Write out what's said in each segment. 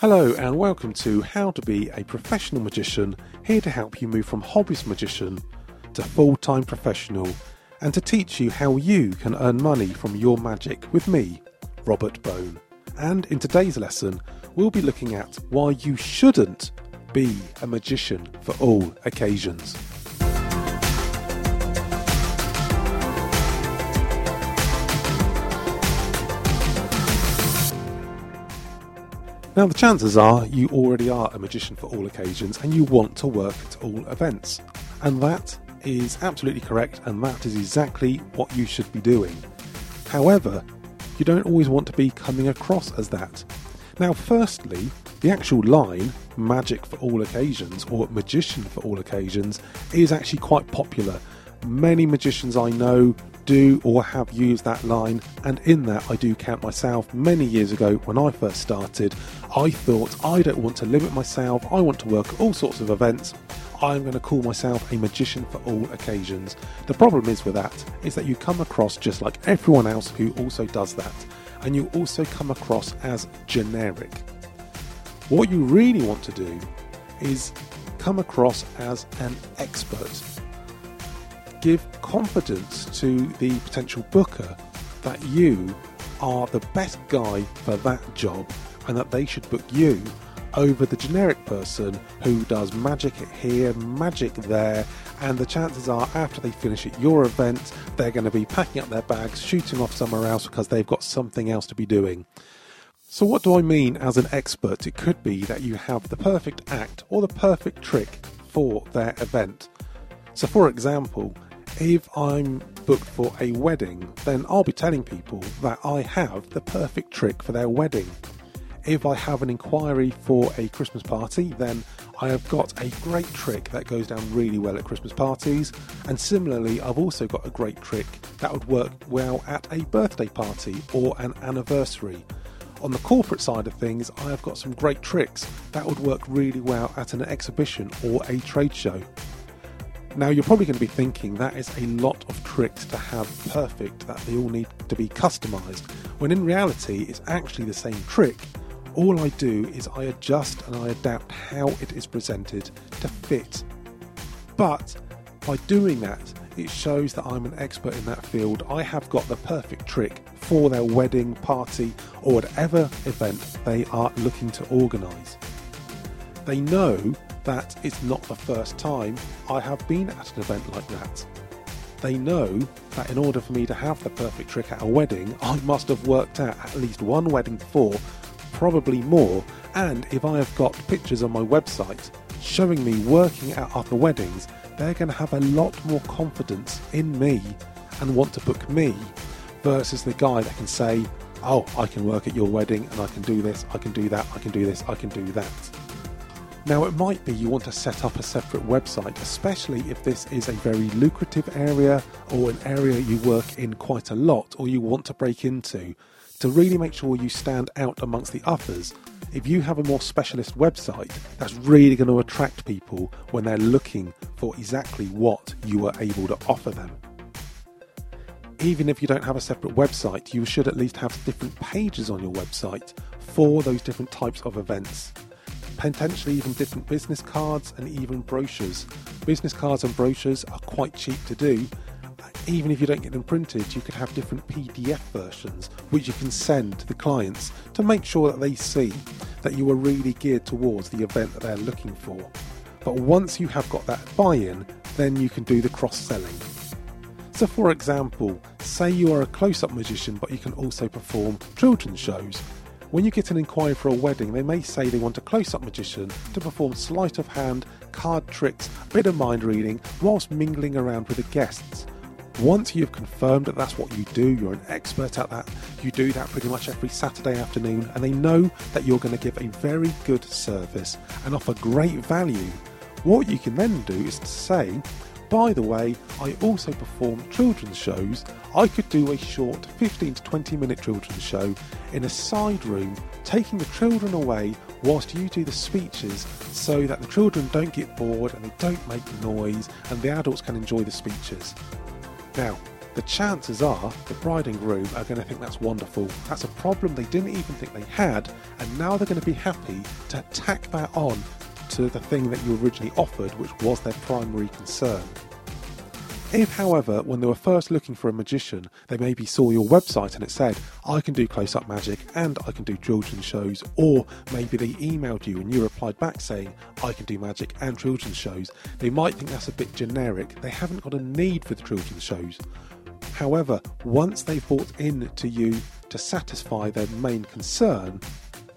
Hello, and welcome to How to Be a Professional Magician, here to help you move from hobbyist magician to full time professional and to teach you how you can earn money from your magic with me, Robert Bone. And in today's lesson, we'll be looking at why you shouldn't be a magician for all occasions. Now, the chances are you already are a magician for all occasions and you want to work at all events. And that is absolutely correct, and that is exactly what you should be doing. However, you don't always want to be coming across as that. Now, firstly, the actual line, magic for all occasions or magician for all occasions, is actually quite popular. Many magicians I know do or have used that line, and in that I do count myself. Many years ago, when I first started, I thought I don't want to limit myself, I want to work at all sorts of events. I'm going to call myself a magician for all occasions. The problem is with that is that you come across just like everyone else who also does that, and you also come across as generic. What you really want to do is come across as an expert give confidence to the potential booker that you are the best guy for that job and that they should book you over the generic person who does magic here, magic there, and the chances are after they finish at your event, they're going to be packing up their bags, shooting off somewhere else because they've got something else to be doing. So, what do I mean as an expert? It could be that you have the perfect act or the perfect trick for their event. So, for example, if I'm booked for a wedding, then I'll be telling people that I have the perfect trick for their wedding. If I have an inquiry for a Christmas party, then I have got a great trick that goes down really well at Christmas parties. And similarly, I've also got a great trick that would work well at a birthday party or an anniversary. On the corporate side of things, I have got some great tricks that would work really well at an exhibition or a trade show. Now, you're probably going to be thinking that is a lot of tricks to have perfect, that they all need to be customized, when in reality, it's actually the same trick. All I do is I adjust and I adapt how it is presented to fit. But by doing that, it shows that I'm an expert in that field. I have got the perfect trick for their wedding, party, or whatever event they are looking to organise. They know that it's not the first time I have been at an event like that. They know that in order for me to have the perfect trick at a wedding, I must have worked at at least one wedding before, probably more, and if I have got pictures on my website showing me working at other weddings, they're going to have a lot more confidence in me and want to book me versus the guy that can say, Oh, I can work at your wedding and I can do this, I can do that, I can do this, I can do that. Now, it might be you want to set up a separate website, especially if this is a very lucrative area or an area you work in quite a lot or you want to break into. To really make sure you stand out amongst the others, if you have a more specialist website, that's really going to attract people when they're looking for exactly what you are able to offer them. Even if you don't have a separate website, you should at least have different pages on your website for those different types of events potentially even different business cards and even brochures. Business cards and brochures are quite cheap to do. Uh, even if you don't get them printed, you could have different PDF versions which you can send to the clients to make sure that they see that you are really geared towards the event that they're looking for. But once you have got that buy in, then you can do the cross selling. So, for example, say you are a close up magician but you can also perform children's shows. When you get an inquiry for a wedding, they may say they want a close up magician to perform sleight of hand, card tricks, a bit of mind reading, whilst mingling around with the guests. Once you've confirmed that that's what you do, you're an expert at that, you do that pretty much every Saturday afternoon, and they know that you're going to give a very good service and offer great value. What you can then do is to say, by the way, I also perform children's shows. I could do a short 15 to 20 minute children's show in a side room, taking the children away whilst you do the speeches so that the children don't get bored and they don't make noise and the adults can enjoy the speeches. Now, the chances are the bride and groom are going to think that's wonderful. That's a problem they didn't even think they had, and now they're going to be happy to tack that on to the thing that you originally offered, which was their primary concern. If, however, when they were first looking for a magician, they maybe saw your website and it said, I can do close up magic and I can do children's shows, or maybe they emailed you and you replied back saying, I can do magic and children's shows, they might think that's a bit generic. They haven't got a need for the children's shows. However, once they've bought in to you to satisfy their main concern,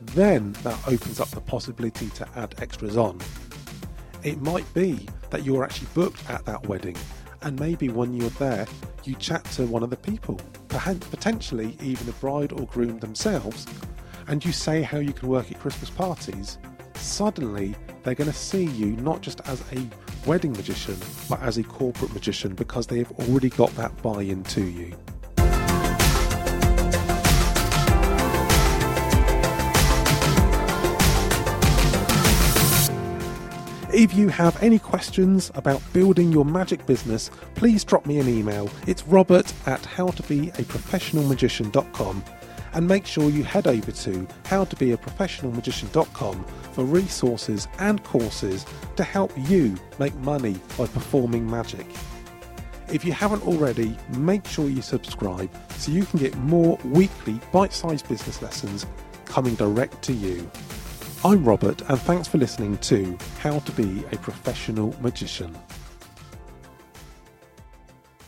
then that opens up the possibility to add extras on. It might be that you're actually booked at that wedding and maybe when you're there, you chat to one of the people, potentially even the bride or groom themselves, and you say how you can work at Christmas parties. Suddenly, they're going to see you not just as a wedding magician, but as a corporate magician because they have already got that buy in to you. If you have any questions about building your magic business, please drop me an email. It's robert at howtobeaprofessionalmagician.com and make sure you head over to howtobeaprofessionalmagician.com for resources and courses to help you make money by performing magic. If you haven't already, make sure you subscribe so you can get more weekly bite sized business lessons coming direct to you. I'm Robert, and thanks for listening to How to Be a Professional Magician.